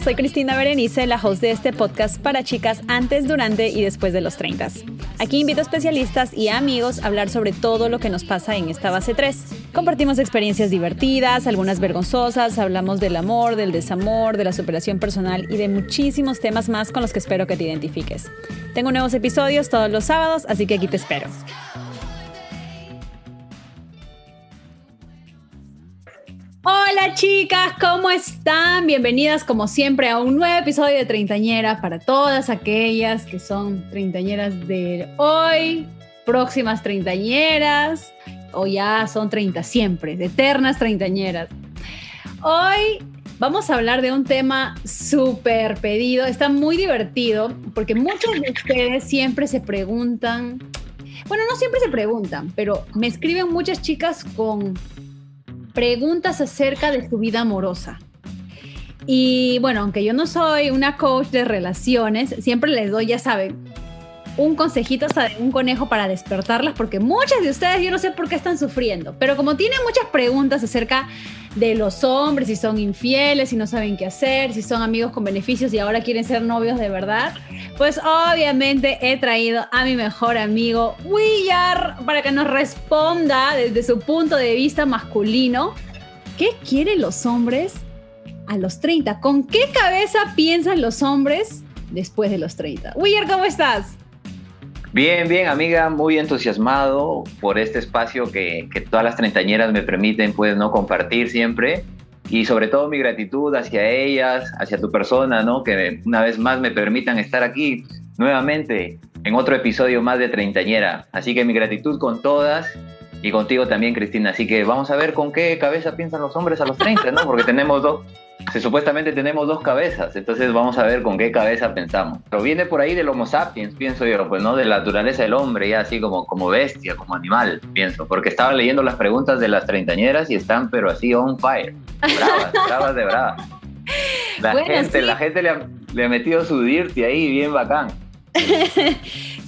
soy Cristina Berenice, la host de este podcast para chicas antes, durante y después de los 30. Aquí invito a especialistas y amigos a hablar sobre todo lo que nos pasa en esta base 3. Compartimos experiencias divertidas, algunas vergonzosas, hablamos del amor, del desamor, de la superación personal y de muchísimos temas más con los que espero que te identifiques. Tengo nuevos episodios todos los sábados, así que aquí te espero. Hola chicas, ¿cómo están? Bienvenidas como siempre a un nuevo episodio de Treintañera para todas aquellas que son treintañeras de hoy, próximas treintañeras o ya son treinta siempre, eternas treintañeras. Hoy vamos a hablar de un tema súper pedido, está muy divertido porque muchos de ustedes siempre se preguntan, bueno, no siempre se preguntan, pero me escriben muchas chicas con preguntas acerca de su vida amorosa. Y bueno, aunque yo no soy una coach de relaciones, siempre les doy, ya saben, un consejito, un conejo para despertarlas, porque muchas de ustedes yo no sé por qué están sufriendo, pero como tienen muchas preguntas acerca de los hombres, si son infieles, si no saben qué hacer, si son amigos con beneficios y ahora quieren ser novios de verdad, pues obviamente he traído a mi mejor amigo Willar para que nos responda desde su punto de vista masculino, ¿qué quieren los hombres a los 30? ¿Con qué cabeza piensan los hombres después de los 30? Willar, ¿cómo estás? Bien, bien, amiga, muy entusiasmado por este espacio que, que todas las treintañeras me permiten, pues, ¿no? Compartir siempre. Y sobre todo mi gratitud hacia ellas, hacia tu persona, ¿no? Que una vez más me permitan estar aquí nuevamente en otro episodio más de Treintañera. Así que mi gratitud con todas y contigo también, Cristina. Así que vamos a ver con qué cabeza piensan los hombres a los 30, ¿no? Porque tenemos dos, se, supuestamente tenemos dos cabezas, entonces vamos a ver con qué cabeza pensamos. Pero viene por ahí del Homo sapiens, pienso yo, pues no de la naturaleza del hombre, ya así como, como bestia, como animal, pienso, porque estaba leyendo las preguntas de las treintañeras y están, pero así on fire, bravas, bravas de bravas. La gente, la gente le ha, le ha metido su dirty ahí, bien bacán.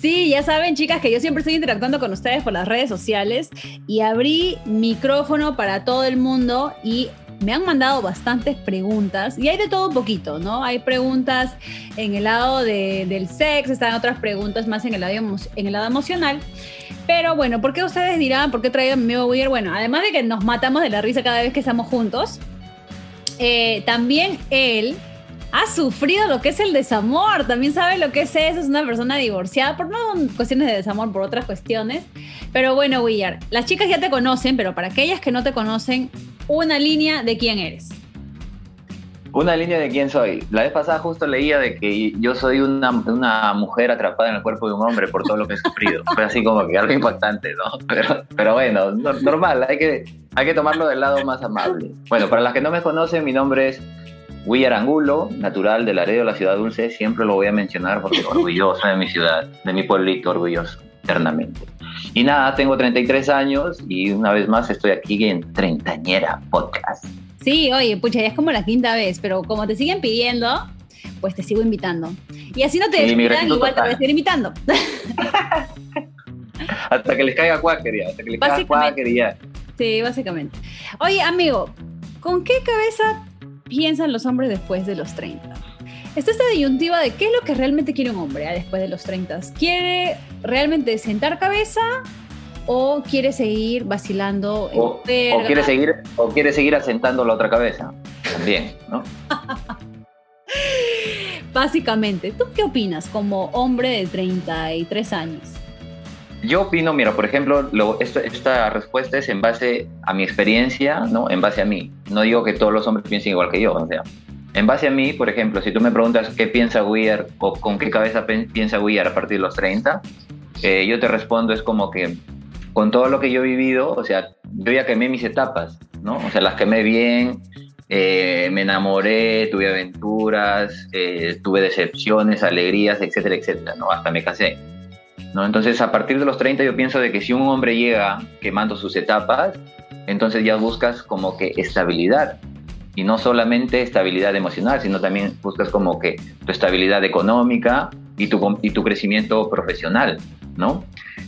Sí, ya saben, chicas, que yo siempre estoy interactuando con ustedes por las redes sociales y abrí micrófono para todo el mundo y me han mandado bastantes preguntas y hay de todo un poquito, ¿no? Hay preguntas en el lado del sexo, están otras preguntas más en el, lado, en el lado emocional. Pero bueno, ¿por qué ustedes dirán, por qué he traído a mi amigo Weir? Bueno, además de que nos matamos de la risa cada vez que estamos juntos, eh, también él ha sufrido lo que es el desamor, también sabe lo que es eso, es una persona divorciada, por no cuestiones de desamor, por otras cuestiones. Pero bueno, Willard, las chicas ya te conocen, pero para aquellas que no te conocen, una línea de quién eres. Una línea de quién soy. La vez pasada justo leía de que yo soy una, una mujer atrapada en el cuerpo de un hombre por todo lo que he sufrido. Fue así como que algo impactante, ¿no? Pero, pero bueno, normal, hay que, hay que tomarlo del lado más amable. Bueno, para las que no me conocen, mi nombre es Willar Angulo, natural de Laredo, la ciudad dulce. Siempre lo voy a mencionar porque orgulloso de mi ciudad, de mi pueblito, orgulloso, eternamente. Y nada, tengo 33 años y una vez más estoy aquí en Treintañera Podcast. Sí, oye, pucha, ya es como la quinta vez, pero como te siguen pidiendo, pues te sigo invitando. Y así no te despidan, igual te voy a seguir invitando. hasta que les caiga cuáquería, hasta que les caiga cuáquería. Sí, básicamente. Oye, amigo, ¿con qué cabeza piensan los hombres después de los 30? Está esta disyuntiva de qué es lo que realmente quiere un hombre ¿eh? después de los 30. ¿Quiere realmente sentar cabeza o quiere seguir vacilando? O, quiere seguir, o quiere seguir asentando la otra cabeza. También, ¿no? Básicamente, ¿tú qué opinas como hombre de 33 años? Yo opino, mira, por ejemplo, esta, esta, respuesta es en base a mi experiencia, ¿no? En base a mí. No digo que todos los hombres piensen igual que yo, o sea, en base a mí, por ejemplo, si tú me preguntas qué piensa Weir o con qué cabeza piensa Weir a partir de los 30, eh, yo te respondo es como que con todo lo que yo he vivido, o sea, yo ya quemé mis etapas, ¿no? O sea, las quemé bien, eh, me enamoré, tuve aventuras, eh, tuve decepciones, alegrías, etcétera, etcétera, ¿no? Hasta me casé. ¿No? Entonces, a partir de los 30 yo pienso de que si un hombre llega quemando sus etapas, entonces ya buscas como que estabilidad, y no solamente estabilidad emocional, sino también buscas como que tu estabilidad económica y tu, y tu crecimiento profesional, ¿no?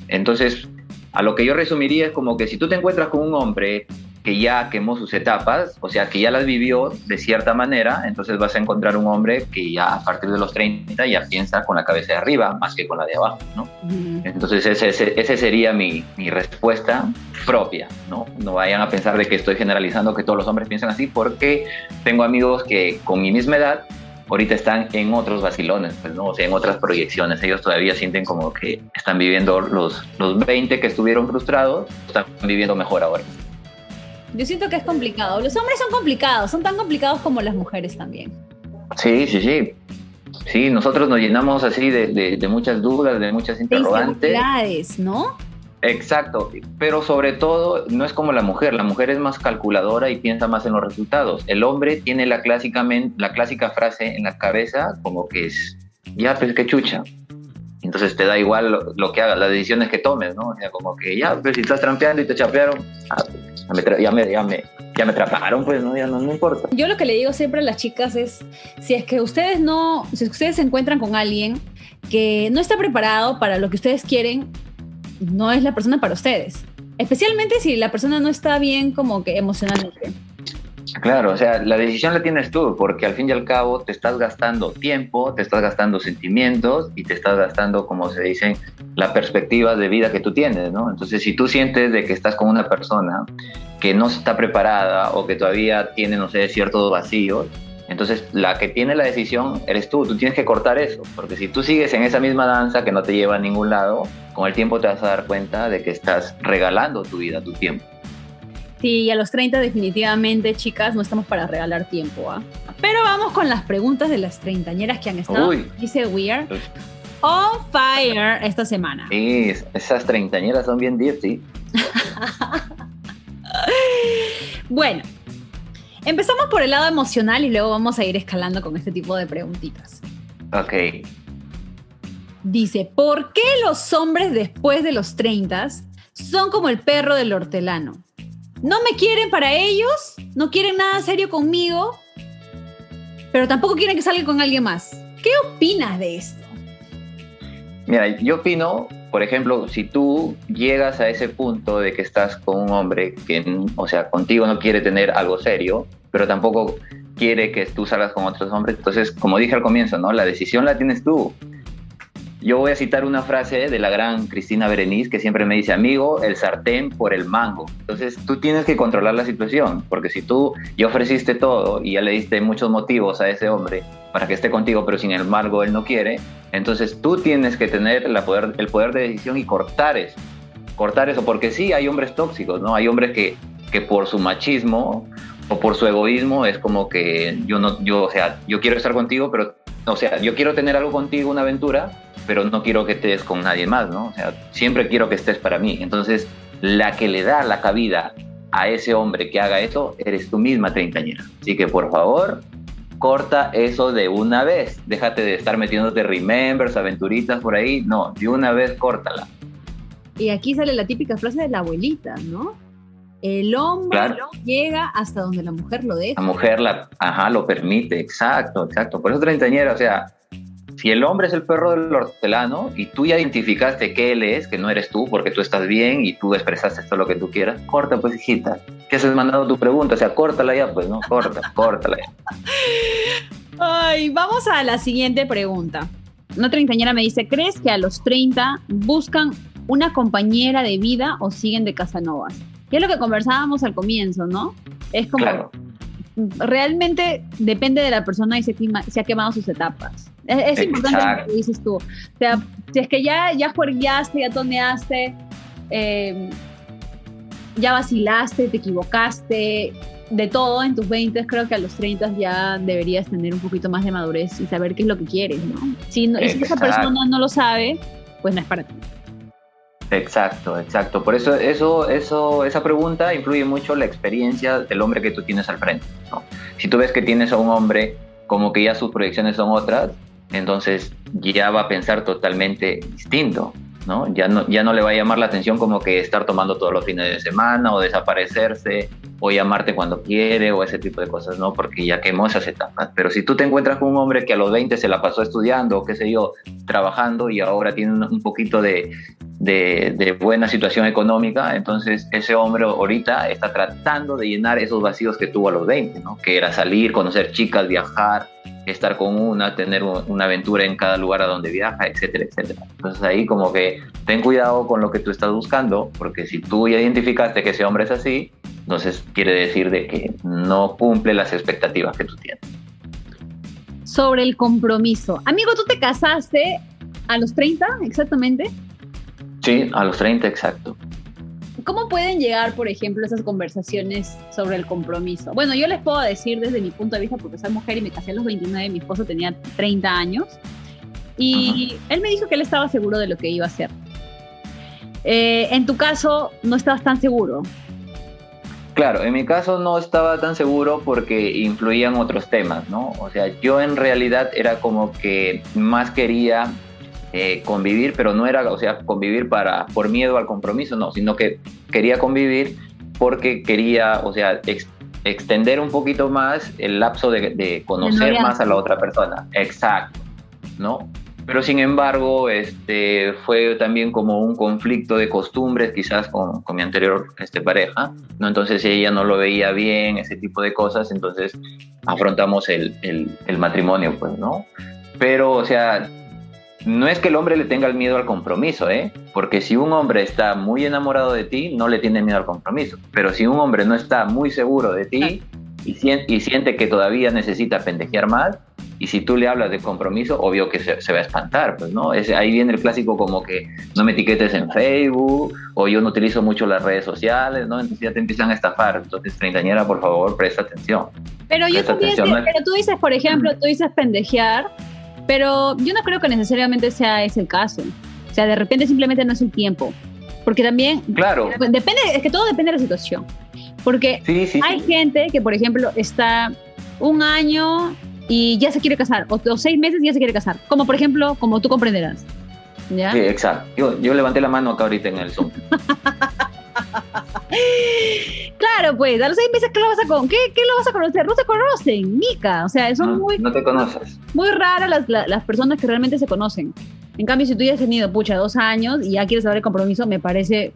Entonces, a lo que yo resumiría es como que si tú te encuentras con un hombre que ya quemó sus etapas, o sea, que ya las vivió de cierta manera, entonces vas a encontrar un hombre que ya a partir de los 30 ya piensa con la cabeza de arriba más que con la de abajo, ¿no? Entonces ese, ese, sería mi, mi, respuesta propia, ¿no? No vayan a pensar de que estoy generalizando que todos los hombres piensan así, porque tengo amigos que con mi misma edad ahorita están en otros vacilones, pues, ¿no? O sea, en otras proyecciones. Ellos todavía sienten como que están viviendo los, los 20 que estuvieron frustrados, están viviendo mejor ahora. Yo siento que es complicado. Los hombres son complicados, son tan complicados como las mujeres también. Sí, sí, sí. Sí, nosotros nos llenamos así de, de, muchas dudas, de muchas interrogantes. ¿no? Exacto, pero sobre todo no es como la mujer, la mujer es más calculadora y piensa más en los resultados. El hombre tiene la, la clásica frase en la cabeza como que es, ya, pues que chucha. Entonces te da igual lo, que hagas, las decisiones que tomes, ¿no? O sea, como que ya, pues si estás trampeando y te chapearon, ah, ya, me, ya, me, ya, me, atraparon, pues no, ya no, no importa. Yo lo que le digo siempre a las chicas es, si es que ustedes no, si ustedes se encuentran con alguien que no está preparado para lo que ustedes quieren, no es la persona para ustedes. Especialmente si la persona no está bien como que emocionalmente. Claro, o sea, la decisión la tienes tú, porque al fin y al cabo te estás gastando tiempo, te estás gastando sentimientos y te estás gastando, como se dice, la perspectiva de vida que tú tienes, ¿no? Entonces, si tú sientes de que estás con una persona que no está preparada o que todavía tiene, no sé, ciertos vacíos, entonces, la que tiene la decisión eres tú, tú tienes que cortar eso, porque si tú sigues en esa misma danza que no te lleva a ningún lado, con el tiempo te vas a dar cuenta de que estás regalando tu vida, tu tiempo. Sí, a los 30 definitivamente, chicas, no estamos para regalar tiempo. ¿ah? Pero vamos con las preguntas de las treintañeras que han estado, dice Weird, on fire esta semana. Sí, esas treintañeras son bien dirty. bueno, Empezamos por el lado emocional y luego vamos a ir escalando con este tipo de preguntitas. Ok. Dice, ¿por qué los hombres después de los 30 son como el perro del hortelano? No me quieren para ellos, no quieren nada serio conmigo, pero tampoco quieren que salga con alguien más. ¿Qué opinas de esto? Mira, yo opino, por ejemplo, si tú llegas a ese punto de que estás con un hombre que, o sea, contigo no quiere tener algo serio, pero tampoco quiere que tú salgas con otros hombres, entonces, como dije al comienzo, ¿no? La decisión la tienes tú. Yo voy a citar una frase de la gran Cristina Berenice que siempre me dice, amigo, el sartén por el mango. Entonces tú tienes que controlar la situación, porque si tú ya ofreciste todo y ya le diste muchos motivos a ese hombre para que esté contigo, pero sin embargo él no quiere, entonces tú tienes que tener la poder, el poder de decisión y cortar eso. Cortar eso, porque sí hay hombres tóxicos, ¿no? Hay hombres que, que por su machismo o por su egoísmo es como que yo no, yo, o sea, yo quiero estar contigo, pero, o sea, yo quiero tener algo contigo, una aventura, pero no quiero que estés con nadie más, ¿no? O sea, siempre quiero que estés para mí. Entonces, la que le da la cabida a ese hombre que haga eso, eres tú misma treintañera. Así que, por favor, corta eso de una vez. Déjate de estar metiéndote remembers, aventuritas por ahí. No, de una vez córtala. Y aquí sale la típica frase de la abuelita, ¿no? El hombre llega hasta donde la mujer lo deja. La mujer la, ajá, lo permite, exacto, exacto. Por eso treintañera, o sea, si el hombre es el perro del hortelano y tú ya identificaste que él es, que no eres tú, porque tú estás bien y tú expresaste todo lo que tú quieras, corta pues hijita. ¿Qué has mandado tu pregunta? O sea, córtala ya, pues, ¿no? Corta, córtala ya. Ay, vamos a la siguiente pregunta. Una treintañera me dice, ¿crees que a los 30 buscan una compañera de vida o siguen de Casanovas? Y es lo que conversábamos al comienzo, ¿no? Es como, realmente depende de la persona y se, se ha quemado sus etapas. Es, importante lo que dices tú. O sea, si es que ya, ya juegaste, ya toneaste, em, ya vacilaste, te equivocaste, de todo en tus 20, creo que a los 30 ya deberías tener un poquito más de madurez y saber qué es lo que quieres, ¿no? Si, no, si esa persona no lo sabe, pues no es para ti. Exacto, exacto. Por eso, eso, eso, esa pregunta influye mucho la experiencia del hombre que tú tienes al frente. ¿no? Si tú ves que tienes a un hombre como que ya sus proyecciones son otras, entonces ya va a pensar totalmente distinto. ¿no? Ya, no, ya no le va a llamar la atención como que estar tomando todos los fines de semana o desaparecerse o llamarte cuando quiere o ese tipo de cosas, ¿no? Porque ya quemó esas etapas. Pero si tú te encuentras con un hombre que a los 20 se la pasó estudiando, qué sé yo, trabajando y ahora tiene un poquito de, de, buena situación económica, entonces ese hombre ahorita está tratando de llenar esos vacíos que tuvo a los 20, ¿no? que era salir, conocer chicas, viajar, estar con una, tener una aventura en cada lugar a donde viaja, etcétera, etcétera. Entonces ahí como que ten cuidado con lo que tú estás buscando, porque si tú ya identificaste que ese hombre es así, entonces quiere decir de que no cumple las expectativas que tú tienes. Sobre el compromiso. Amigo, ¿tú te casaste a los 30 exactamente? Sí, a los 30 exacto. ¿Cómo pueden llegar, por ejemplo, esas conversaciones sobre el compromiso? Bueno, yo les puedo decir desde mi punto de vista, porque soy mujer y me casé a los 29, mi esposo tenía 30 años, y él me dijo que él estaba seguro de lo que iba a hacer. Eh, en tu caso, no estabas tan seguro. Claro, en mi caso no estaba tan seguro porque influían otros temas, ¿no? O sea, yo en realidad era como que más quería eh, convivir, pero no era, o sea, convivir para, por miedo al compromiso, no, sino que quería convivir porque quería, o sea, extender un poquito más el lapso de, conocer más a la otra persona. Exacto, ¿no? Pero sin embargo, este, fue también como un conflicto de costumbres quizás con, con mi anterior este, pareja, ¿no? Entonces ella no lo veía bien, ese tipo de cosas, entonces afrontamos el, el, el matrimonio, pues, ¿no? Pero, o sea, no es que el hombre le tenga el miedo al compromiso, ¿eh? Porque si un hombre está muy enamorado de ti, no le tiene miedo al compromiso. Pero si un hombre no está muy seguro de ti y, siente, que todavía necesita pendejear más, y si tú le hablas de compromiso, obvio que se, va a espantar, pues, ¿no? ahí viene el clásico como que no me etiquetes en Facebook, o yo no utilizo mucho las redes sociales, ¿no? Entonces ya te empiezan a estafar. Entonces, treintañera, por favor, presta atención. Pero yo también, pero tú dices, por ejemplo, tú dices pendejear, pero yo no creo que necesariamente sea ese el caso. O sea, de repente simplemente no es el tiempo. Porque también... Claro. Depende, es que todo depende de la situación. Porque hay gente que, por ejemplo, está un año y ya se quiere casar, o, seis meses y ya se quiere casar. Como por ejemplo, como tú comprenderás. ¿Ya? Sí, exacto. Yo, yo levanté la mano acá ahorita en el Zoom. claro, pues, a los seis meses, ¿qué lo vas a, con ¿qué, qué lo vas a conocer? No se conocen, Mica. O sea, son muy. No te conoces. Muy raras las, las, personas que realmente se conocen. En cambio, si tú ya has tenido, pucha, dos años y ya quieres saber el compromiso, me parece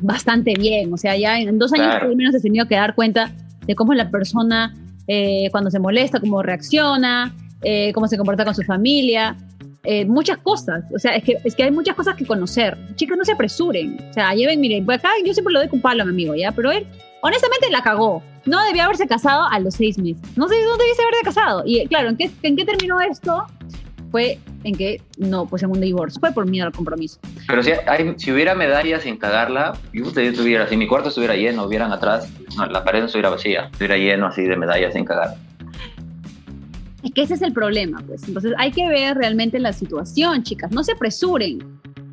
bastante bien. O sea, ya en dos años por lo menos has tenido que dar cuenta de cómo es la persona eh, cuando se molesta, cómo reacciona, eh, cómo se comporta con su familia. Eh, muchas cosas. O sea, es que, es que hay muchas cosas que conocer. Chicas, no se apresuren. O sea, lleven, miren, pues acá yo siempre lo doy con palo a mi amigo, ¿ya? Pero él, honestamente, la cagó. No debía haberse casado a los seis meses. No sé, no debiese haberse casado. Y claro, ¿en qué, ¿en qué terminó esto? Fue en que no, pues en un divorcio. Fue por miedo al compromiso. Pero si, hay, si hubiera medallas sin cagarla, y usted estuviera, si mi cuarto estuviera lleno, hubieran atrás, no, la pared no estuviera vacía, estuviera lleno así de medallas sin cagar. Es que ese es el problema, pues. Entonces hay que ver realmente la situación, chicas. No se apresuren.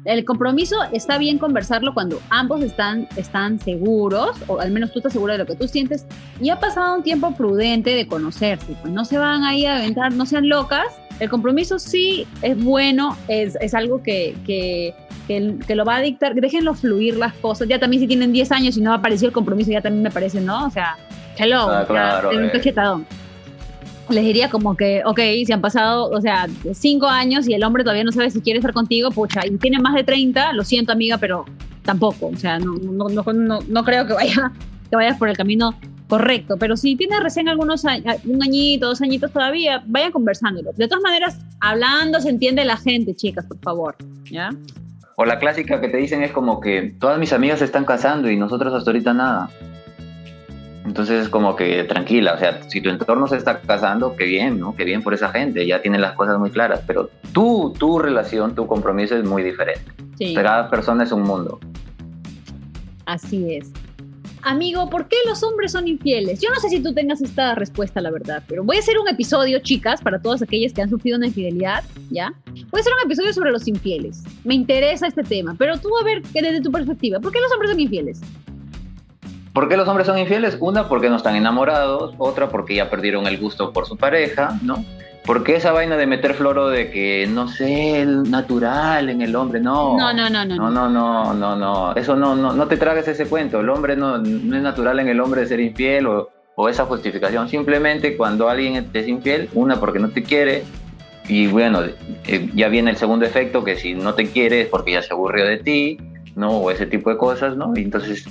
El compromiso está bien conversarlo cuando ambos están, están seguros, o al menos tú estás seguro de lo que tú sientes, y ha pasado un tiempo prudente de conocerse. Pues no se van ahí a aventar, no sean locas. El compromiso sí es bueno, es, es algo que, que, que, lo va a dictar. Déjenlo fluir las cosas. Ya también si tienen 10 años y no ha aparecido el compromiso, ya también me parece, ¿no? O sea, hello, ah, claro, un cachetadón les diría como que, ok, si han pasado, o sea, cinco años y el hombre todavía no sabe si quiere estar contigo, pucha, y tiene más de 30, lo siento amiga, pero tampoco, o sea, no, no, no, no creo que, vaya, que vayas por el camino correcto, pero si tienes recién algunos años, un añito, dos añitos todavía, vayan conversándolo. De todas maneras, hablando se entiende la gente, chicas, por favor. O la clásica que te dicen es como que todas mis amigas se están casando y nosotros hasta ahorita nada. Entonces es como que tranquila, o sea, si tu entorno se está casando, qué bien, ¿no? Qué bien por esa gente, ya tienen las cosas muy claras, pero tú, tu relación, tu compromiso es muy diferente. Sí. Cada persona es un mundo. Así es. Amigo, ¿por qué los hombres son infieles? Yo no sé si tú tengas esta respuesta, la verdad, pero voy a hacer un episodio, chicas, para todas aquellas que han sufrido una infidelidad, ¿ya? Voy a hacer un episodio sobre los infieles. Me interesa este tema, pero tú a ver, desde tu perspectiva, ¿por qué los hombres son infieles? ¿Por qué los hombres son infieles? Una, porque no están enamorados, otra, porque ya perdieron el gusto por su pareja, ¿no? Porque esa vaina de meter floro de que no sé, el natural en el hombre, no. No, no, no, no. No, no, no, no, no. Eso no, no, no te tragues ese cuento. El hombre no, no es natural en el hombre de ser infiel o, o esa justificación. Simplemente cuando alguien es infiel, una, porque no te quiere, y bueno, eh, ya viene el segundo efecto, que si no te quiere es porque ya se aburrió de ti, ¿no? O ese tipo de cosas, ¿no? Y entonces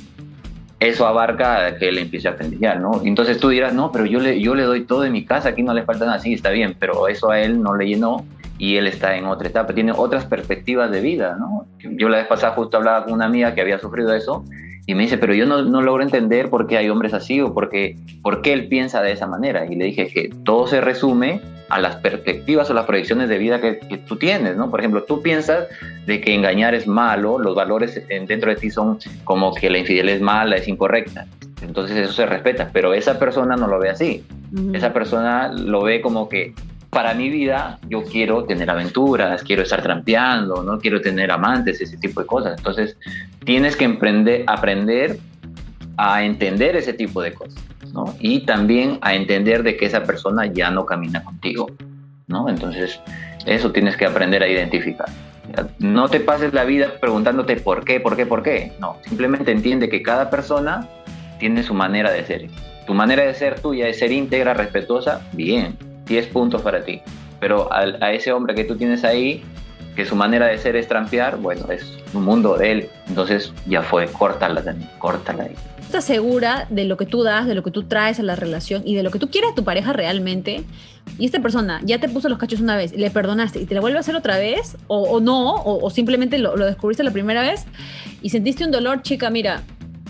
eso abarca que le empiece a pendejear, ¿no? Entonces tú dirás, no, pero yo le, yo le doy todo de mi casa, aquí no le falta nada, sí, está bien, pero eso a él no le llenó y él está en otra etapa, tiene otras perspectivas de vida, ¿no? Yo la vez pasada justo hablaba con una amiga que había sufrido eso y me dice, pero yo no, no logro entender por qué hay hombres así o por qué, por qué él piensa de esa manera. Y le dije que todo se resume a las perspectivas o las proyecciones de vida que, que, tú tienes, ¿no? Por ejemplo, tú piensas de que engañar es malo, los valores dentro de ti son como que la infidelidad es mala, es incorrecta. Entonces eso se respeta, pero esa persona no lo ve así. Uh -huh. Esa persona lo ve como que para mi vida yo quiero tener aventuras, quiero estar trampeando, no quiero tener amantes, ese tipo de cosas. Entonces tienes que emprender, aprender a entender ese tipo de cosas, ¿no? Y también a entender de que esa persona ya no camina contigo, ¿no? Entonces eso tienes que aprender a identificar. No te pases la vida preguntándote por qué, por qué, por qué. No, simplemente entiende que cada persona tiene su manera de ser. Tu manera de ser tuya es ser íntegra, respetuosa, bien, 10 puntos para ti. Pero a, ese hombre que tú tienes ahí, que su manera de ser es trampear, bueno, es un mundo de él. Entonces ya fue, córtala también, córtala ahí. ¿Estás segura de lo que tú das, de lo que tú traes a la relación y de lo que tú quieres a tu pareja realmente? Y esta persona ya te puso los cachos una vez, le perdonaste y te la vuelve a hacer otra vez, o, no, o, simplemente lo descubriste la primera vez y sentiste un dolor, chica, mira,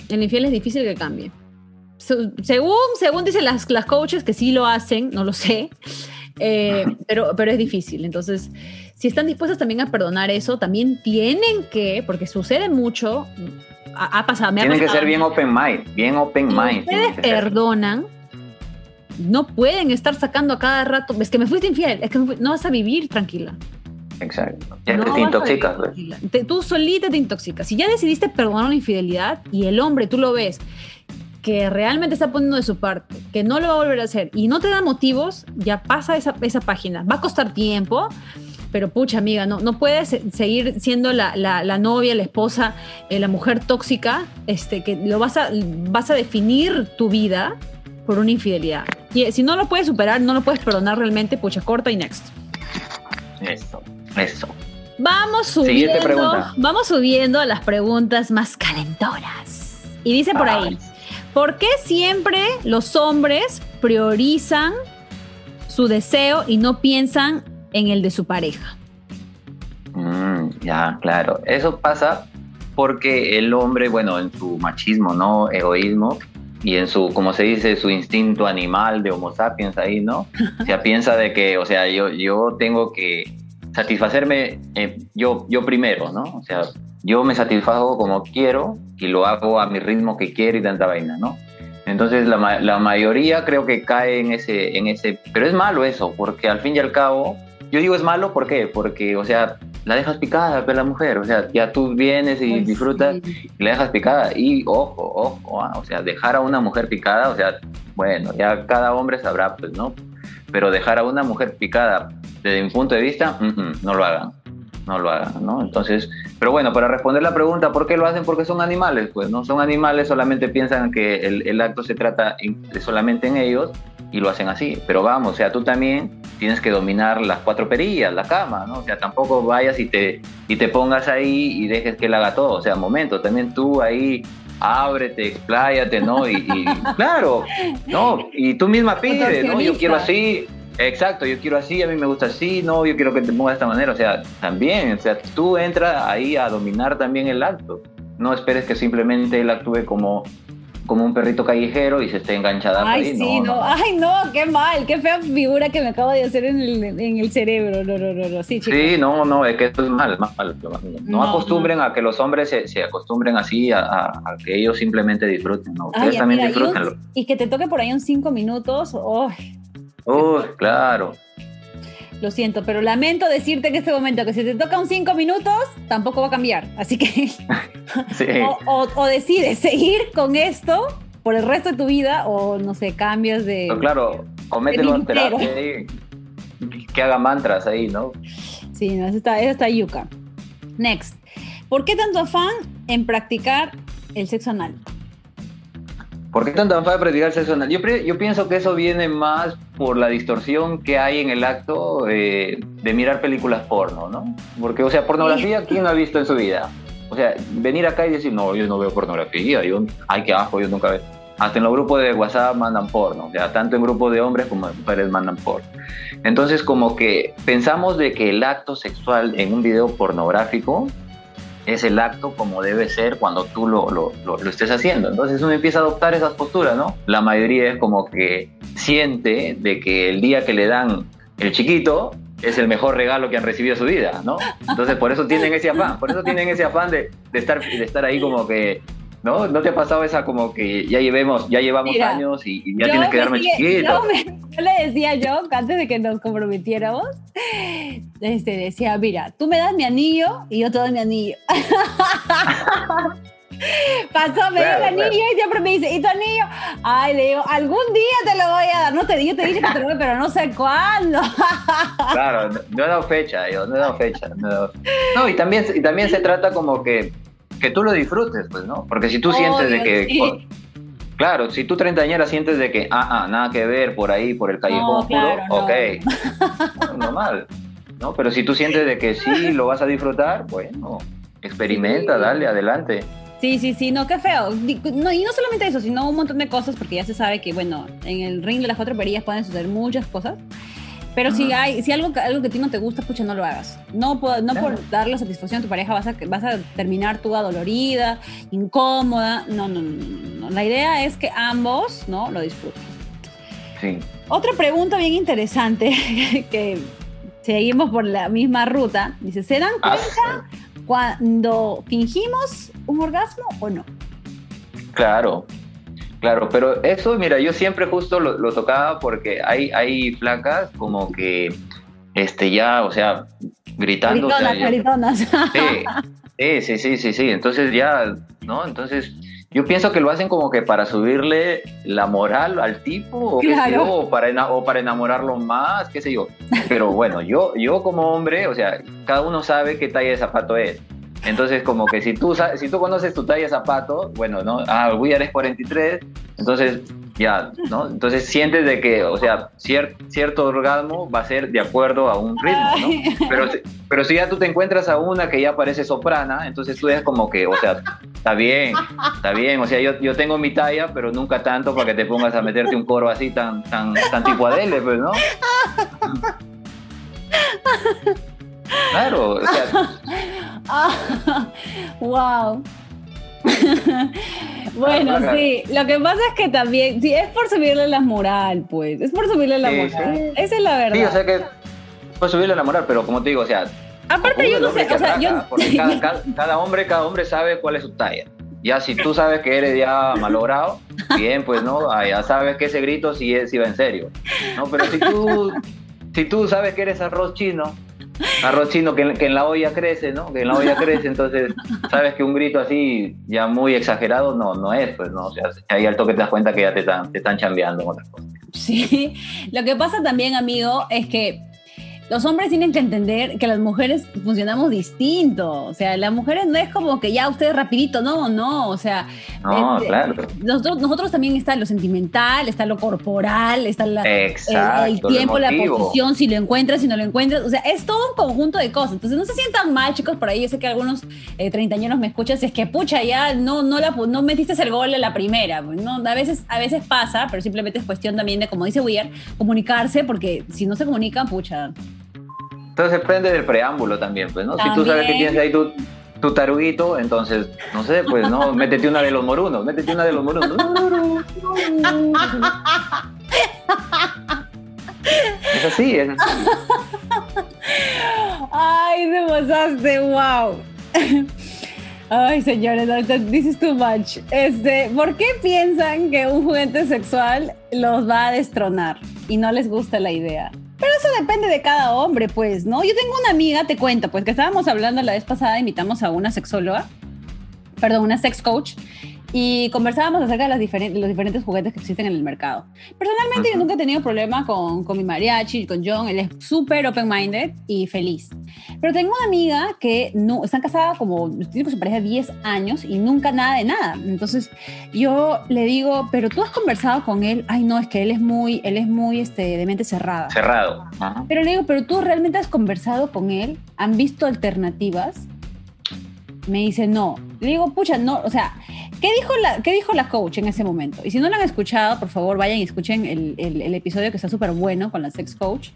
el infiel es difícil que cambie según, según dicen las, las coaches que sí lo hacen, no lo sé, eh, pero, pero es difícil. Entonces, si están dispuestas también a perdonar eso, también tienen que, porque sucede mucho, ha, ha pasado, me Tienen ha pasado, que ser bien open mind, bien open si mind. ustedes perdonan, no pueden estar sacando a cada rato, es que me fuiste infiel, es que fui, no vas a vivir tranquila. Exacto. Ya no te intoxicas. Pues. Te, tú solita te intoxicas. Si ya decidiste perdonar una infidelidad y el hombre tú lo ves que realmente está poniendo de su parte, que no lo va a volver a hacer y no te da motivos, ya pasa esa, esa página. Va a costar tiempo, pero pucha amiga, no, no puedes seguir siendo la, la, la novia, la esposa, eh, la mujer tóxica, este, que lo vas a, vas a definir tu vida por una infidelidad. Y si no lo puedes superar, no lo puedes perdonar realmente, pucha, corta y next. Eso, eso. Vamos subiendo, vamos subiendo a las preguntas más calentoras. Y dice por ahí, Ay. ¿Por qué siempre los hombres priorizan su deseo y no piensan en el de su pareja? Mm, ya, claro. Eso pasa porque el hombre, bueno, en su machismo, ¿no? Egoísmo, y en su, como se dice, su instinto animal de Homo sapiens ahí, ¿no? O sea, piensa de que, o sea, yo, yo tengo que satisfacerme eh, yo, yo primero, ¿no? O sea, yo me satisfago como quiero y lo hago a mi ritmo que quiero y tanta vaina, ¿no? Entonces la, la mayoría creo que cae en ese, en ese... Pero es malo eso, porque al fin y al cabo, yo digo es malo, ¿por qué? Porque, o sea, la dejas picada, pues, la mujer, o sea, ya tú vienes y pues disfrutas sí. y la dejas picada. Y ojo, ojo, ¿ah? o sea, dejar a una mujer picada, o sea, bueno, ya cada hombre sabrá, pues, ¿no? Pero dejar a una mujer picada desde mi punto de vista, mm -mm, no lo hagan, no lo hagan, ¿no? Entonces, pero bueno, para responder la pregunta, ¿por qué lo hacen? Porque son animales, pues, ¿no? Son animales, solamente piensan que el, el acto se trata en, solamente en ellos y lo hacen así. Pero vamos, o sea, tú también tienes que dominar las cuatro perillas, la cama, ¿no? O sea, tampoco vayas y te, y te pongas ahí y dejes que él haga todo. O sea, momento, también tú ahí ábrete, expláyate, ¿no? Y, y claro, ¿no? Y tú misma pides, ¿no? Yo quiero así, Exacto, yo quiero así, a mí me gusta así, no, yo quiero que te pongas de esta manera, o sea, también, o sea, tú entras ahí a dominar también el acto, no esperes que simplemente él actúe como, como un perrito callejero y se esté enganchada Ay, ahí. sí, no, no, ay, no, qué mal, qué fea figura que me acabo de hacer en el, en el cerebro, no, no, no, no, sí, chicos. Sí, no, no, es que esto es mal, más mal, no, no, acostumbren a que los hombres se, se acostumbren así, a, a, a, que ellos simplemente disfruten, ¿no? Ustedes ay, también disfrútenlo. Y, y, que te toque por ahí un cinco minutos, oh, Uy, claro. Lo siento, pero lamento decirte en este momento que si te toca un cinco minutos, tampoco va a cambiar. Así que sí. o, o, o, decides seguir con esto por el resto de tu vida o no sé, cambias de. Pero claro, o mételo en terapia ahí, que haga mantras ahí, ¿no? Sí, no, esa está, esa está yuca. Next. ¿Por qué tanto afán en practicar el sexo anal? ¿Por qué tan tan fácil practicar sexo anal? Yo, yo, pienso que eso viene más por la distorsión que hay en el acto eh, de mirar películas porno, ¿no? Porque, o sea, pornografía, ¿quién ha visto en su vida? O sea, venir acá y decir, no, yo no veo pornografía, yo, ay, qué yo nunca veo. Hasta en los grupos de WhatsApp mandan porno, o sea, tanto en grupos de hombres como de mujeres mandan porno. Entonces, como que pensamos de que el acto sexual en un video pornográfico es el acto como debe ser cuando tú lo, lo, estés haciendo. Entonces uno empieza a adoptar esas posturas, ¿no? La mayoría es como que siente de que el día que le dan el chiquito es el mejor regalo que han recibido en su vida, ¿no? Entonces por eso tienen ese afán, por eso tienen ese afán de, de estar, de estar ahí como que ¿No? ¿No te ha pasado esa como que ya llevemos, ya llevamos años y, ya tienes que darme chiquito? Yo, le decía yo, antes de que nos comprometiéramos, este, decía, mira, tú me das mi anillo y yo te doy mi anillo. Pasó, me dio el anillo y siempre me dice, ¿y tu anillo? Ay, le digo, algún día te lo voy a dar. No te digo, te dije que te lo voy, pero no sé cuándo. claro, no, he dado fecha, yo, no he dado fecha. No, no, y, también, y también se trata como que que tú lo disfrutes, pues, ¿no? Porque si tú sientes de que... Claro, si tú treintañera sientes de que, ah, ah, nada que ver por ahí, por el callejón no, ok, normal, ¿no? Pero si tú sientes de que sí lo vas a disfrutar, bueno, experimenta, dale, adelante. Sí, sí, sí, no, qué feo. No, y no solamente eso, sino un montón de cosas, porque ya se sabe que, bueno, en el ring de las cuatro perillas pueden suceder muchas cosas. Pero si hay, si algo, algo que a ti no te gusta, pucha, no lo hagas. No, no por darle satisfacción a tu pareja vas a, vas a terminar tú adolorida, incómoda. No, no, no, La idea es que ambos, ¿no? Lo disfruten. Sí. Otra pregunta bien interesante que seguimos por la misma ruta. Dice, ¿se dan ah, cuenta cuando fingimos un orgasmo o no? Claro, Claro, pero eso, mira, yo siempre justo lo, tocaba porque hay, hay flacas como que, este, ya, o sea, gritando. Gritonas, sí, sí, sí, sí, sí, entonces ya, ¿no? Entonces, yo pienso que lo hacen como que para subirle la moral al tipo, o, para, o para enamorarlo más, qué sé yo. Pero bueno, yo, yo como hombre, o sea, cada uno sabe qué talla de zapato es. Entonces, como que si tú, si tú conoces tu talla de zapato, bueno, ¿no? Ah, Willard es 43, entonces ya, ¿no? Entonces sientes de que, o sea, cierto orgasmo va a ser de acuerdo a un ritmo, ¿no? Pero, pero si ya tú te encuentras a una que ya parece soprana, entonces tú es como que, o sea, está bien, está bien, o sea, yo, yo tengo mi talla, pero nunca tanto para que te pongas a meterte un coro así tan, tan, tan tipo Adele, pues, ¿no? Claro, o sea. wow. bueno, sí, lo que pasa es que también, sí, es por subirle la moral, pues, es por subirle la moral, esa es la verdad. Sí, o sea que por subirle la moral, pero como te digo, o sea, aparte yo no sé, o sea, yo... cada, hombre, cada hombre sabe cuál es su talla. Ya si tú sabes que eres ya malogrado, bien, pues no, ah, ya sabes que ese grito sí, es, sí va en serio. No, pero si tú, si tú sabes que eres arroz chino, Arroz chino que, en la olla crece, ¿no? Que en la olla crece, entonces sabes que un grito así ya muy exagerado no, no es, pues, ¿no? O sea, ahí al toque te das cuenta que ya te están, te están chambeando en otras cosas. Sí, lo que pasa también, amigo, es que los hombres tienen que entender que las mujeres funcionamos distinto. O sea, las mujeres no es como que ya ustedes rapidito, no, no. O sea, no, este, claro. Nosotros, nosotros también está lo sentimental, está lo corporal, está la, el, tiempo, la posición, si lo encuentras, si no lo encuentras. O sea, es todo un conjunto de cosas. Entonces, no se sientan mal, chicos, por ahí. Yo sé que algunos eh, treintañeros me escuchan, si es que, pucha, ya no, no, la, no metiste el gol en la primera. No, a, veces, a veces pasa, pero simplemente es cuestión también de, como dice Weir, comunicarse, porque si no se comunican, pucha, entonces depende del preámbulo también, pues, ¿no? Si tú sabes que tienes ahí tu, tu taruguito, entonces, no sé, pues, ¿no? Métete una de los morunos, métete una de los morunos. Es así, es así. Ay, te pasaste, wow. Ay, señores, ahorita dices too much. Este, ¿por qué piensan que un juguete sexual los va a destronar y no les gusta la idea? Pero eso depende de cada hombre, pues, ¿no? Yo tengo una amiga, te cuento, pues que estábamos hablando la vez pasada, invitamos a una sexóloga, perdón, una sex coach, y conversábamos acerca de los diferentes juguetes que existen en el mercado. Personalmente yo nunca he tenido problema con, con mi mariachi, con John, él es súper open-minded y feliz. Pero tengo una amiga que no, están casada como, tiene con su pareja 10 años y nunca nada de nada. Entonces yo le digo, pero tú has conversado con él, ay no, es que él es muy, él es muy este, de mente cerrada. Cerrado. Pero le digo, pero tú realmente has conversado con él, han visto alternativas. Me dice, no. Le digo, pucha, no, o sea, ¿Qué dijo, la, ¿Qué dijo la coach en ese momento? Y si no lo han escuchado, por favor, vayan y escuchen el, el, episodio que está súper bueno con la sex coach.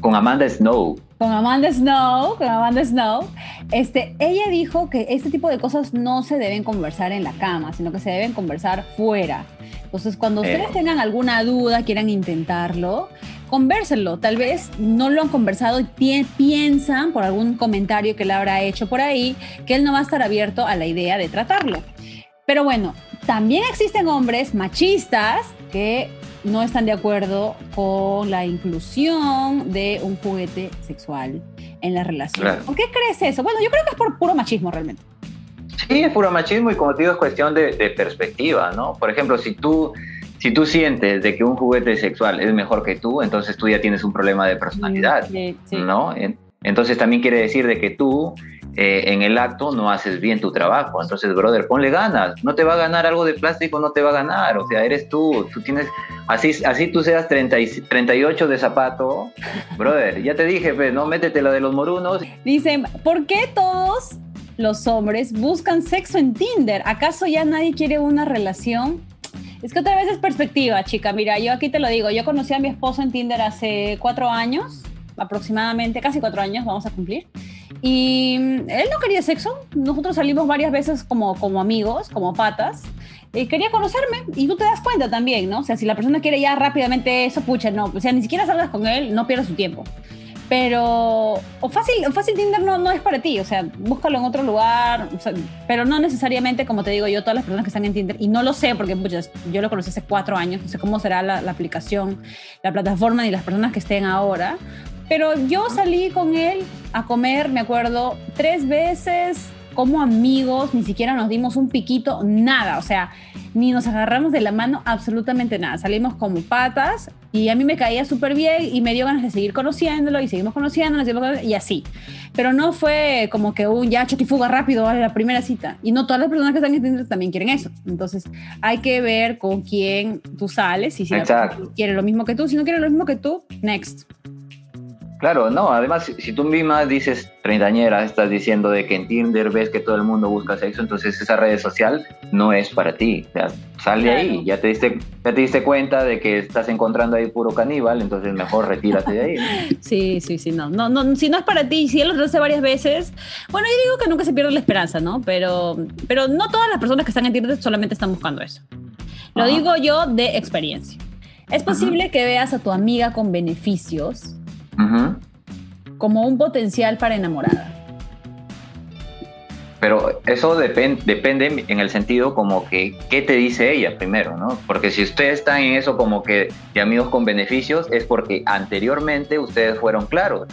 Con Amanda Snow. Con Amanda Snow, con Amanda Snow. Este, ella dijo que este tipo de cosas no se deben conversar en la cama, sino que se deben conversar fuera. Entonces, cuando eh. ustedes tengan alguna duda, quieran intentarlo, convérsenlo. Tal vez no lo han conversado y piensan por algún comentario que le habrá hecho por ahí que él no va a estar abierto a la idea de tratarlo. Pero bueno, también existen hombres machistas que no están de acuerdo con la inclusión de un juguete sexual en la relación. ¿Por qué crees eso? Bueno, yo creo que es por puro machismo realmente. Sí, es puro machismo y como te digo, es cuestión de, perspectiva, ¿no? Por ejemplo, si tú, si tú sientes de que un juguete sexual es mejor que tú, entonces tú ya tienes un problema de personalidad, ¿no? Entonces también quiere decir de que tú eh, en el acto no haces bien tu trabajo. Entonces, brother, ponle ganas. No te va a ganar algo de plástico, no te va a ganar. O sea, eres tú. Tú tienes, así, así tú seas 30 y, 38 de zapato, brother. Ya te dije, pues, no métete la de los morunos. Dicen, ¿por qué todos los hombres buscan sexo en Tinder? ¿Acaso ya nadie quiere una relación? Es que otra vez es perspectiva, chica. Mira, yo aquí te lo digo. Yo conocí a mi esposo en Tinder hace cuatro años, aproximadamente, casi cuatro años, vamos a cumplir. Y él no quería sexo. Nosotros salimos varias veces como, como amigos, como patas. Y quería conocerme y tú te das cuenta también, ¿no? O sea, si la persona quiere ya rápidamente eso, pucha, no. O sea, ni siquiera salgas con él, no pierdas su tiempo. Pero, o fácil, o fácil Tinder no, no es para ti, o sea, búscalo en otro lugar, pero no necesariamente, como te digo yo, todas las personas que están en Tinder, y no lo sé porque pucha, yo lo conocí hace cuatro años, no sé cómo será la, la aplicación, la plataforma ni las personas que estén ahora, pero yo salí con él a comer, me acuerdo, tres veces como amigos, ni siquiera nos dimos un piquito, nada, o sea, ni nos agarramos de la mano, absolutamente nada. Salimos como patas y a mí me caía súper bien y me dio ganas de seguir conociéndolo y seguimos conociéndolo y así. Pero no fue como que un ya choquifuga rápido a la primera cita. Y no todas las personas que están en Tinder también quieren eso. Entonces hay que ver con quién tú sales y si quiere lo mismo que tú, si no quiere lo mismo que tú, next. Claro, no, además, si tú misma dices treintañera, estás diciendo de que en Tinder ves que todo el mundo busca sexo, entonces esa red social no es para ti. O sea, sal de ahí, ya te, diste, ya te diste cuenta de que estás encontrando ahí puro caníbal, entonces mejor retírate de ahí. Sí, sí, sí, no, no, no, si no es para ti, si él lo hace varias veces, bueno, yo digo que nunca se pierde la esperanza, ¿no? Pero, pero no todas las personas que están en Tinder solamente están buscando eso. Lo digo yo de experiencia. Es posible que veas a tu amiga con beneficios como un potencial para enamorada. Pero eso depende en el sentido como que, ¿qué te dice ella primero, no? Porque si ustedes están en eso como que de amigos con beneficios, es porque anteriormente ustedes fueron claros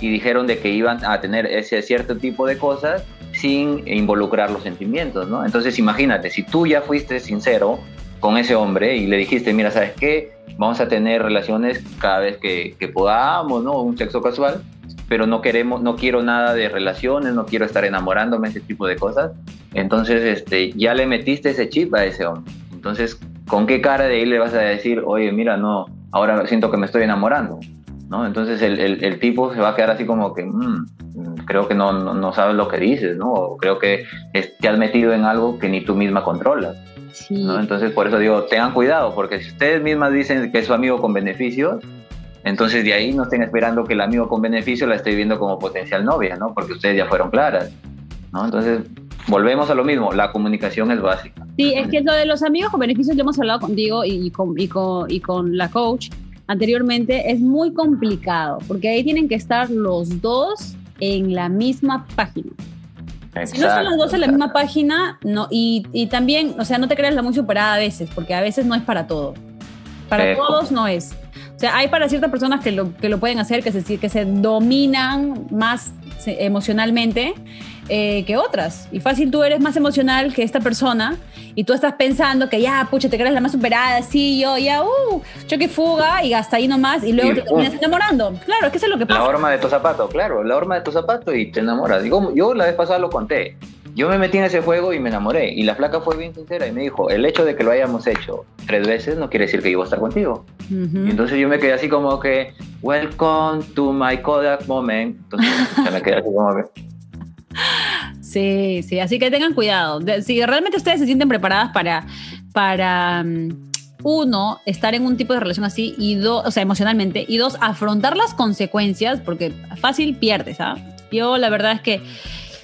y dijeron de que iban a tener ese cierto tipo de cosas sin involucrar los sentimientos, ¿no? Entonces imagínate, si tú ya fuiste sincero con ese hombre y le dijiste, mira, ¿sabes qué? Vamos a tener relaciones cada vez que, que podamos, ¿no? Un sexo casual, pero no queremos, no quiero nada de relaciones, no quiero estar enamorándome, ese tipo de cosas. Entonces, este, ya le metiste ese chip a ese hombre. Entonces, ¿con qué cara de ahí le vas a decir, oye, mira, no, ahora siento que me estoy enamorando? ¿No? Entonces el, el, tipo se va a quedar así como que, mm, creo que no, no, no, sabes lo que dices, ¿no? O creo que te has metido en algo que ni tú misma controlas. Entonces, por eso digo, tengan cuidado, porque si ustedes mismas dicen que es su amigo con beneficios, entonces de ahí no estén esperando que el amigo con beneficio la esté viendo como potencial novia, ¿no? Porque ustedes ya fueron claras, ¿no? Entonces, volvemos a lo mismo, la comunicación es básica. Sí, es que lo de los amigos con beneficios, ya hemos hablado contigo y con, y con, y con la coach anteriormente, es muy complicado, porque ahí tienen que estar los dos en la misma página si no son los dos en la misma página, no, y, y, también, o sea, no te creas la muy superada a veces, porque a veces no es para todo. Para todos no es. O sea, hay para ciertas personas que lo, que lo pueden hacer, que se, que se dominan más emocionalmente eh, que otras. Y fácil tú eres más emocional que esta persona y tú estás pensando que ya, pucha, te crees la más superada, sí, yo, ya, uh, choque fuga y hasta ahí nomás y luego te terminas enamorando. Claro, es que eso es lo que pasa. La horma de tu zapato, claro, la horma de tu zapato y te enamoras. Digo, yo la vez pasada lo conté. Yo me metí en ese juego y me enamoré. Y la flaca fue bien sincera y me dijo, el hecho de que lo hayamos hecho tres veces no quiere decir que yo voy a estar contigo. y entonces yo me quedé así como que, welcome to my Kodak moment. Entonces me quedé así como que... Sí, sí, así que tengan cuidado. Si realmente ustedes se sienten preparadas para, para mm, uno, estar en un tipo de relación así, y dos, o sea, emocionalmente, y dos, afrontar las consecuencias, porque fácil pierdes, ¿ah? Yo la verdad es que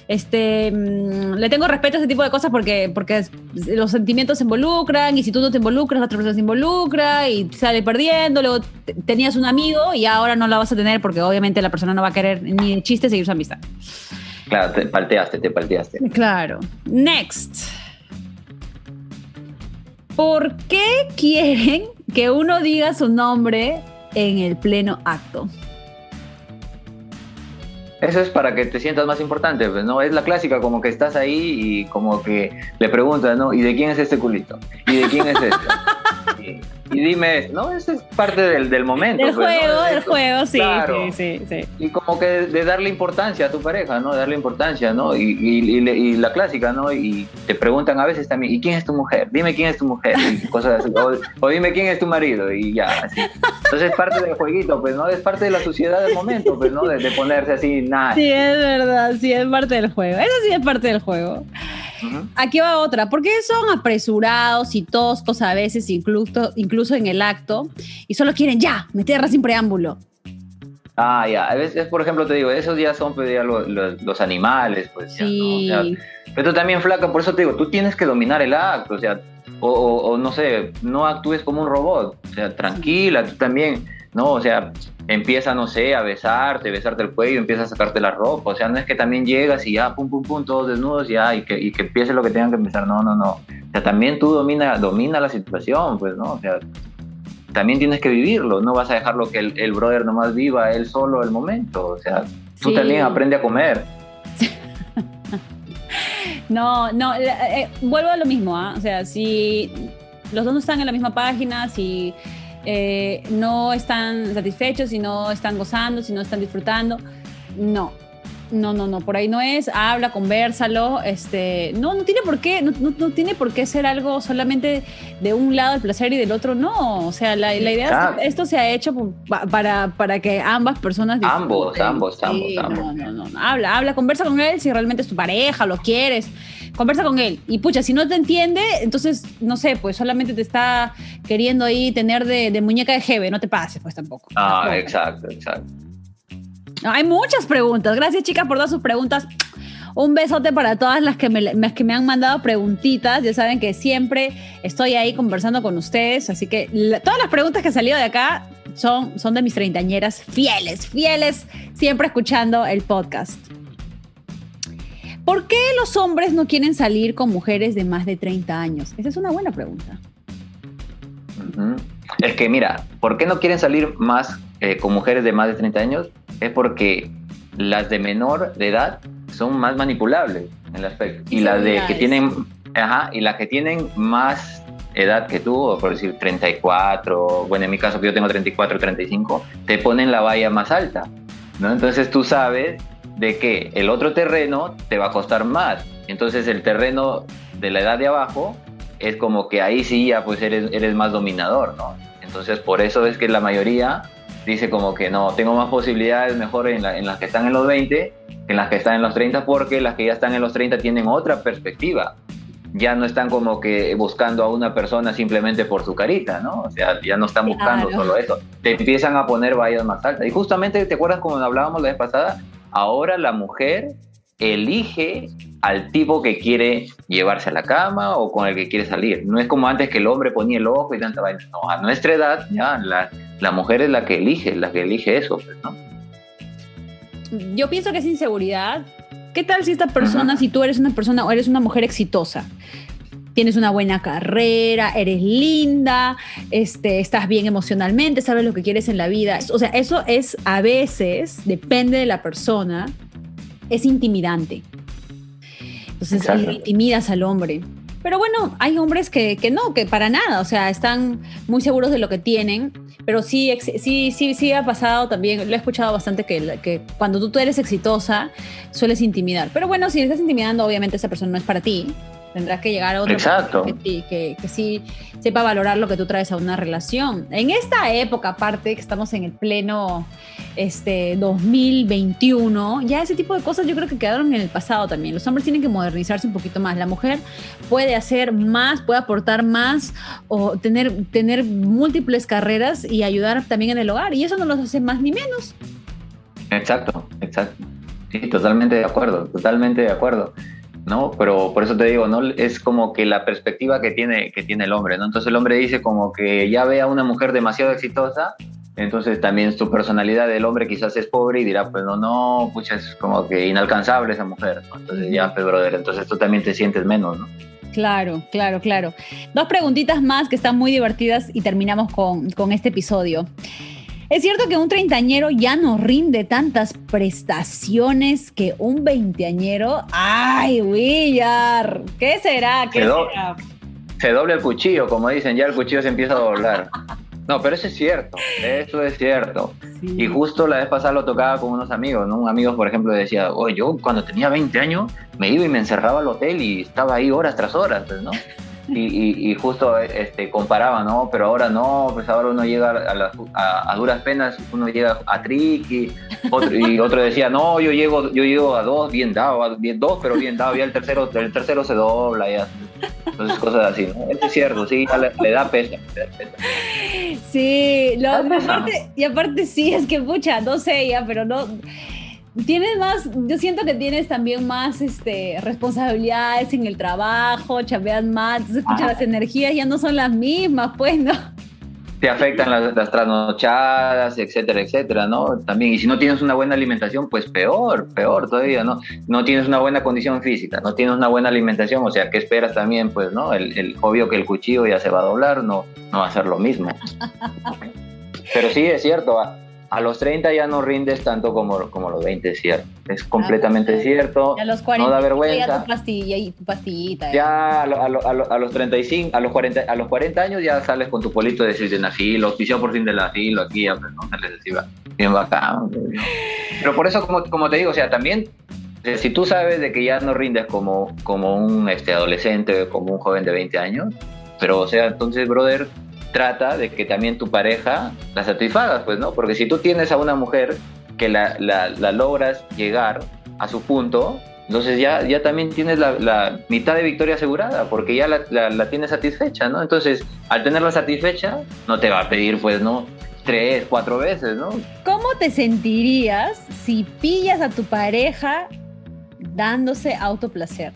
este, mm, le tengo respeto a ese tipo de cosas porque, porque los sentimientos se involucran y si tú no te involucras, la otra persona se involucra y sale perdiendo. Luego tenías un amigo y ahora no la vas a tener porque obviamente la persona no va a querer ni de chiste seguir su amistad. Claro, te palteaste, te palteaste. Claro. Next. ¿Por qué quieren que uno diga su nombre en el pleno acto? Eso es para que te sientas más importante, pues, ¿no? Es la clásica, como que estás ahí y como que le preguntas, ¿no? ¿Y de quién es este culito? ¿Y de quién es esto? y dime, no, eso es parte del, del momento. Del pues, juego, del juego, sí, sí, sí, Y como que de darle importancia a tu pareja, ¿no? Darle importancia, ¿no? Y, y, la clásica, ¿no? Y te preguntan a veces también, ¿y quién es tu mujer? Dime quién es tu mujer, y cosas así. O, dime quién es tu marido, y ya, así. Entonces es parte del jueguito, pues, ¿no? Es parte de la suciedad del momento, pues, ¿no? De, de ponerse así, nada. Sí, es verdad, sí, es parte del juego. Eso sí es parte del juego. Aquí va otra. ¿Por qué son apresurados y toscos a veces, incluso, incluso en el acto, y solo quieren ya, meterla sin preámbulo? Ah, ya. A veces, por ejemplo, te digo, esos ya son pues, los, animales, pues. Sí. pero tú también, flaca, por eso te digo, tú tienes que dominar el acto, o sea, o, no sé, no actúes como un robot, o sea, tranquila, tú también, ¿no? O sea, empieza, no sé, a besarte, besarte el cuello, empieza a sacarte la ropa. O sea, no es que también llegas y ya, pum, pum, pum, todos desnudos ya, y que, y que empiece lo que tengan que empezar. No, no, no. O sea, también tú domina, domina la situación, pues, ¿no? O sea, también tienes que vivirlo. No vas a dejarlo que el, el brother nomás viva él solo el momento. O sea, tú también aprende a comer. no, no, eh, eh, vuelvo a lo mismo, ¿ah? O sea, si los dos no están en la misma página, si eh, no están satisfechos, si no están gozando, si no están disfrutando. No, no, no, no, por ahí no es, habla, conversalo, este, no, no tiene por qué, no, no, tiene por qué ser algo solamente de un lado el placer y del otro no, o sea, la, la idea es que esto se ha hecho para, para que ambas personas Ambos, ambos, ambos, ambos. No, no, no, habla, habla, conversa con él si realmente es tu pareja, lo quieres, conversa con él. Y pucha, si no te entiende, entonces, no sé, pues solamente te está queriendo ahí tener de, muñeca de jeve, no te pases, pues tampoco. Ah, exacto, exacto. hay muchas preguntas. Gracias, chicas, por todas sus preguntas. Un besote para todas las que me, que me han mandado preguntitas. Ya saben que siempre estoy ahí conversando con ustedes. Así que todas las preguntas que han salido de acá son, son de mis treintañeras fieles, fieles, siempre escuchando el podcast. ¿Por qué los hombres no quieren salir con mujeres de más de 30 años? Esa es una buena pregunta. Es que mira, ¿por qué no quieren salir más eh, con mujeres de más de 30 años? Es porque las de menor de edad son más manipulables en el aspecto. Y las de que tienen, ajá, y las que tienen más edad que tú, por decir 34, bueno, en mi caso que yo tengo 34, 35, te ponen la valla más alta, ¿no? Entonces tú sabes de que el otro terreno te va a costar más. Entonces el terreno de la edad de abajo es como que ahí sí ya pues eres, eres más dominador, ¿no? Entonces por eso es que la mayoría dice como que no, tengo más posibilidades mejor en, en las que están en los 20 que en las que están en los 30 porque las que ya están en los 30 tienen otra perspectiva. Ya no están como que buscando a una persona simplemente por su carita, ¿no? O sea, ya no están buscando solo eso. Te empiezan a poner vallas más altas. Y justamente, ¿te acuerdas como hablábamos la vez pasada? Ahora la mujer elige al tipo que quiere llevarse a la cama o con el que quiere salir. No es como antes que el hombre ponía el ojo y tanta vaina. No, a nuestra edad ya la, la mujer es la que elige, la que elige eso, pues, ¿no? Yo pienso que es inseguridad. ¿Qué tal si esta persona, si tú eres una persona o eres una mujer exitosa? Tienes una buena carrera, eres linda, este, estás bien emocionalmente, sabes lo que quieres en la vida. O sea, eso es a veces, depende de la persona, es intimidante. Entonces le intimidas al hombre. Pero bueno, hay hombres que, que, no, que para nada, o sea, están muy seguros de lo que tienen, pero sí, sí, sí, sí ha pasado también, lo he escuchado bastante, que, que cuando tú, tú eres exitosa, sueles intimidar. Pero bueno, si estás intimidando, obviamente esa persona no es para ti, Tendrás que llegar a otro Exacto. Que, que, que, sí sepa valorar lo que tú traes a una relación. En esta época, aparte, que estamos en el pleno este, 2021, ya ese tipo de cosas yo creo que quedaron en el pasado también. Los hombres tienen que modernizarse un poquito más. La mujer puede hacer más, puede aportar más o tener, tener múltiples carreras y ayudar también en el hogar. Y eso no los hace más ni menos. Exacto, exacto. Sí, totalmente de acuerdo, totalmente de acuerdo. ¿No? Pero por eso te digo, ¿no? Es como que la perspectiva que tiene, que tiene el hombre, ¿no? Entonces el hombre dice como que ya ve a una mujer demasiado exitosa, entonces también su personalidad del hombre quizás es pobre y dirá, pues no, no, pucha, es como que inalcanzable esa mujer, Entonces ya, pues brother, entonces tú también te sientes menos, ¿no? Claro, claro, claro. Dos preguntitas más que están muy divertidas y terminamos con, con este episodio. Es cierto que un treintañero ya no rinde tantas prestaciones que un veinteañero. ¡Ay, Willar! ¿Qué será? ¿Qué se, será? se doble el cuchillo, como dicen, ya el cuchillo se empieza a doblar. No, pero eso es cierto, eso es cierto. Y justo la vez pasada lo tocaba con unos amigos, ¿no? Un amigo, por ejemplo, decía, oye, yo cuando tenía 20 años me iba y me encerraba al hotel y estaba ahí horas tras horas, pues, ¿no? Y, justo este, comparaba, ¿no? Pero ahora no, pues ahora uno llega a, a, duras penas, uno llega a tricky, otro, y otro decía, no, yo llego, yo llego a dos, bien dado, bien dos, pero bien dado, ya el tercero, el tercero se dobla, ya. Entonces, cosas así, ¿no? es cierto, sí, le, da pesa. Sí, lo, aparte, y aparte sí, es que, pucha, no sé ya, pero no tienes más, yo siento que tienes también más este, responsabilidades en el trabajo, chambeas más, entonces escucha, las energías ya no son las mismas, pues, ¿no? Te afectan las, trasnochadas, etcétera, etcétera, ¿no? También, y si no tienes una buena alimentación, pues peor, peor todavía, ¿no? No tienes una buena condición física, no tienes una buena alimentación, o sea, ¿qué esperas también? Pues, ¿no? El, el obvio que el cuchillo ya se va a doblar, no, no va a ser lo mismo. Pero sí, es cierto, a los 30 ya no rindes tanto como, como los 20, es cierto. Es completamente ah, cierto. A los 40 no da vergüenza. Ya tu pastilla y tu pastillita. Ya a, los 35, a los 40, a los 40 años ya sales con tu polito de sildenafil, auspicio por fin de la filo, aquí ya pues, no les decía, bien bacán. Pero por eso, como, como te digo, o sea, también eh, si tú sabes de que ya no rindes como, como un este, adolescente, como un joven de 20 años, pero o sea, entonces, brother, trata de que también tu pareja la satisfaga, pues, ¿no? Porque si tú tienes a una mujer que la, la, logras llegar a su punto, entonces ya, ya también tienes la, mitad de victoria asegurada, porque ya la, tienes satisfecha, ¿no? Entonces, al tenerla satisfecha, no te va a pedir, pues, ¿no? Tres, cuatro veces, ¿no? ¿Cómo te sentirías si pillas a tu pareja dándose autoplacer?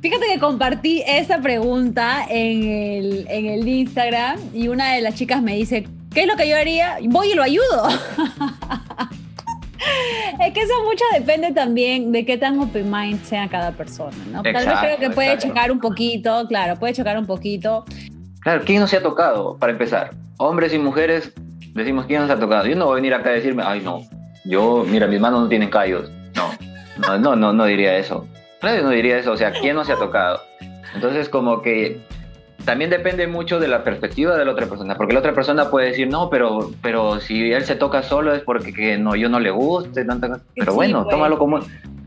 Fíjate que compartí esa pregunta en el, en el Instagram y una de las chicas me dice, ¿qué es lo que yo haría? Voy y lo ayudo. es que eso mucho depende también de qué tan open mind sea cada persona, ¿no? Tal vez creo que puede chocar un poquito, claro, puede chocar un poquito. Claro, ¿quién no se ha tocado? Para empezar, hombres y mujeres decimos, ¿quién nos ha tocado? Yo no voy a venir acá a decirme, ay, no, yo, mira, mis manos no tienen callos. No, no, no, no, no diría eso. Claro, no diría eso, o sea, ¿quién no se ha tocado? Entonces, como que también depende mucho de la perspectiva de la otra persona, porque la otra persona puede decir, no, pero, pero si él se toca solo es porque que no, yo no le guste, tanta Pero bueno, pues. tómalo, como,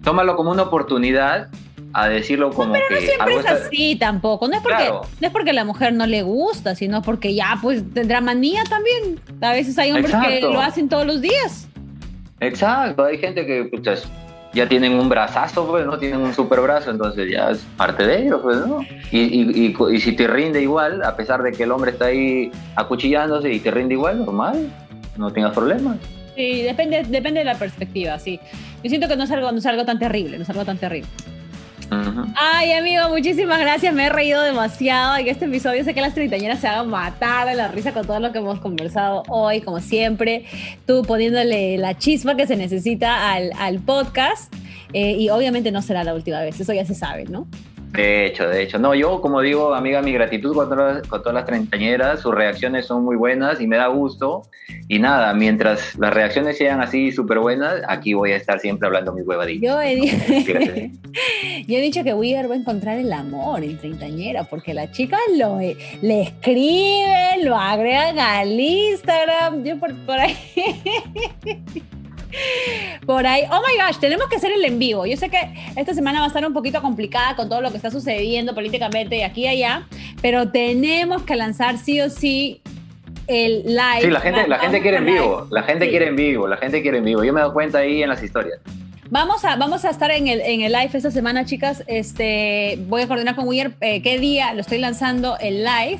tómalo como una oportunidad a decirlo como pero que... No siempre es así tampoco, no es, porque, no es porque la mujer no le gusta, sino porque ya pues tendrá manía también. A veces hay hombres que lo hacen todos los días. Exacto, hay gente que pues, ya tienen un brazazo, pues, ¿no? Tienen un super brazo, entonces ya es parte de ellos, pues, ¿no? Y, y, y, si te rinde igual, a pesar de que el hombre está ahí acuchillándose y te rinde igual, normal, no tengas problemas. Sí, depende, depende de la perspectiva, sí. Yo siento que no es algo, no es algo tan terrible, no es algo tan terrible. Ay, amigo, muchísimas gracias. Me he reído demasiado en este episodio. Sé que las treintañeras se van a matar de la risa con todo lo que hemos conversado hoy, como siempre. Tú poniéndole la chispa que se necesita al, al podcast. Eh, y obviamente no será la última vez, eso ya se sabe, ¿no? De hecho, de hecho. No, yo como digo, amiga, mi gratitud con todas, con todas las treintañeras, sus reacciones son muy buenas y me da gusto. Y nada, mientras las reacciones sean así súper buenas, aquí voy a estar siempre hablando mi huevadita. Yo he, yo he dicho que Wigger va a encontrar el amor en treintañera, porque las chicas lo, le escriben, lo agregan al Instagram, yo por, por ahí... por ahí. Oh my gosh, tenemos que hacer el en vivo. Yo sé que esta semana va a estar un poquito complicada con todo lo que está sucediendo políticamente y aquí y allá, pero tenemos que lanzar sí o sí el live. Sí, la gente, la gente quiere en vivo, la gente quiere en vivo, la gente quiere en vivo. Yo me he dado cuenta ahí en las historias. Vamos a, vamos a estar en el, en el live esta semana, chicas. Este, voy a coordinar con Weir eh, qué día lo estoy lanzando el live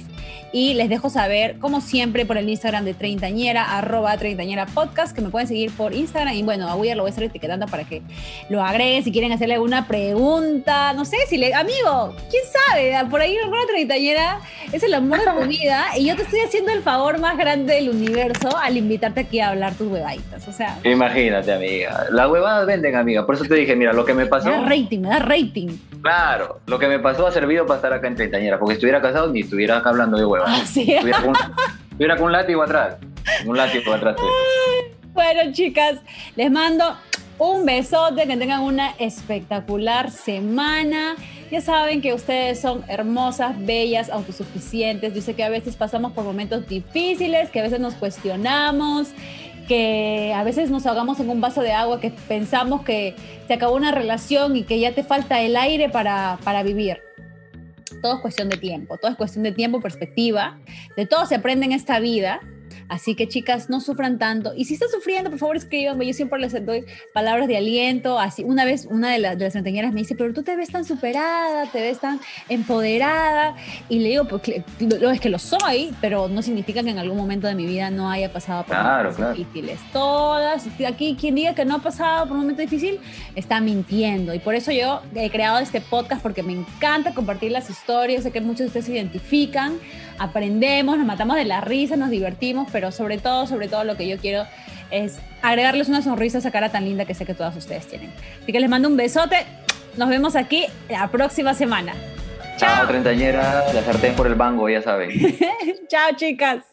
y les dejo saber, como siempre, por el Instagram de Treintañera, arroba Treintañera Podcast, que me pueden seguir por Instagram. Y bueno, a Weir lo voy a estar etiquetando para que lo agreguen si quieren hacerle alguna pregunta. No sé, si le. Amigo, quién sabe, por ahí alguna Treintañera es el amor de tu vida y yo te estoy haciendo el favor más grande del universo al invitarte aquí a hablar tus huevaditas. O sea. Imagínate, amiga. Las huevadas venden, amiga. Por eso te dije, mira, lo que me pasó. Me da rating, me da rating. Claro, lo que me pasó ha servido para estar acá en Treintañera, porque si estuviera casado ni estuviera acá hablando de huevas. Ah, Estuviera con, un látigo atrás. Un látigo atrás. Bueno, chicas, les mando un besote, que tengan una espectacular semana. Ya saben que ustedes son hermosas, bellas, autosuficientes. Yo sé que a veces pasamos por momentos difíciles, que a veces nos cuestionamos, que a veces nos ahogamos en un vaso de agua, que pensamos que se acabó una relación y que ya te falta el aire para, para vivir todo es cuestión de tiempo, todo es cuestión de tiempo, perspectiva, de todo se aprende en esta vida Así que chicas, no sufran tanto. Y si están sufriendo, por favor escríbanme. Yo siempre les doy palabras de aliento. Así, una vez una de, las de las me dice, pero tú te ves tan superada, te ves tan empoderada. Y le digo, pues lo es que lo soy, pero no significa que en algún momento de mi vida no haya pasado por momentos difíciles. Todas, aquí quien diga que no ha pasado por un momento difícil, está mintiendo. Y por eso yo he creado este podcast, porque me encanta compartir las historias. Sé que muchos de ustedes se identifican, aprendemos, nos matamos de la risa, nos divertimos, pero pero sobre todo, sobre todo lo que yo quiero es agregarles una sonrisa a esa cara tan linda que sé que todas ustedes tienen. Así que les mando un besote. Nos vemos aquí la próxima semana. Chao, treintañera. La sartén por el bango, ya saben. Chao, chicas.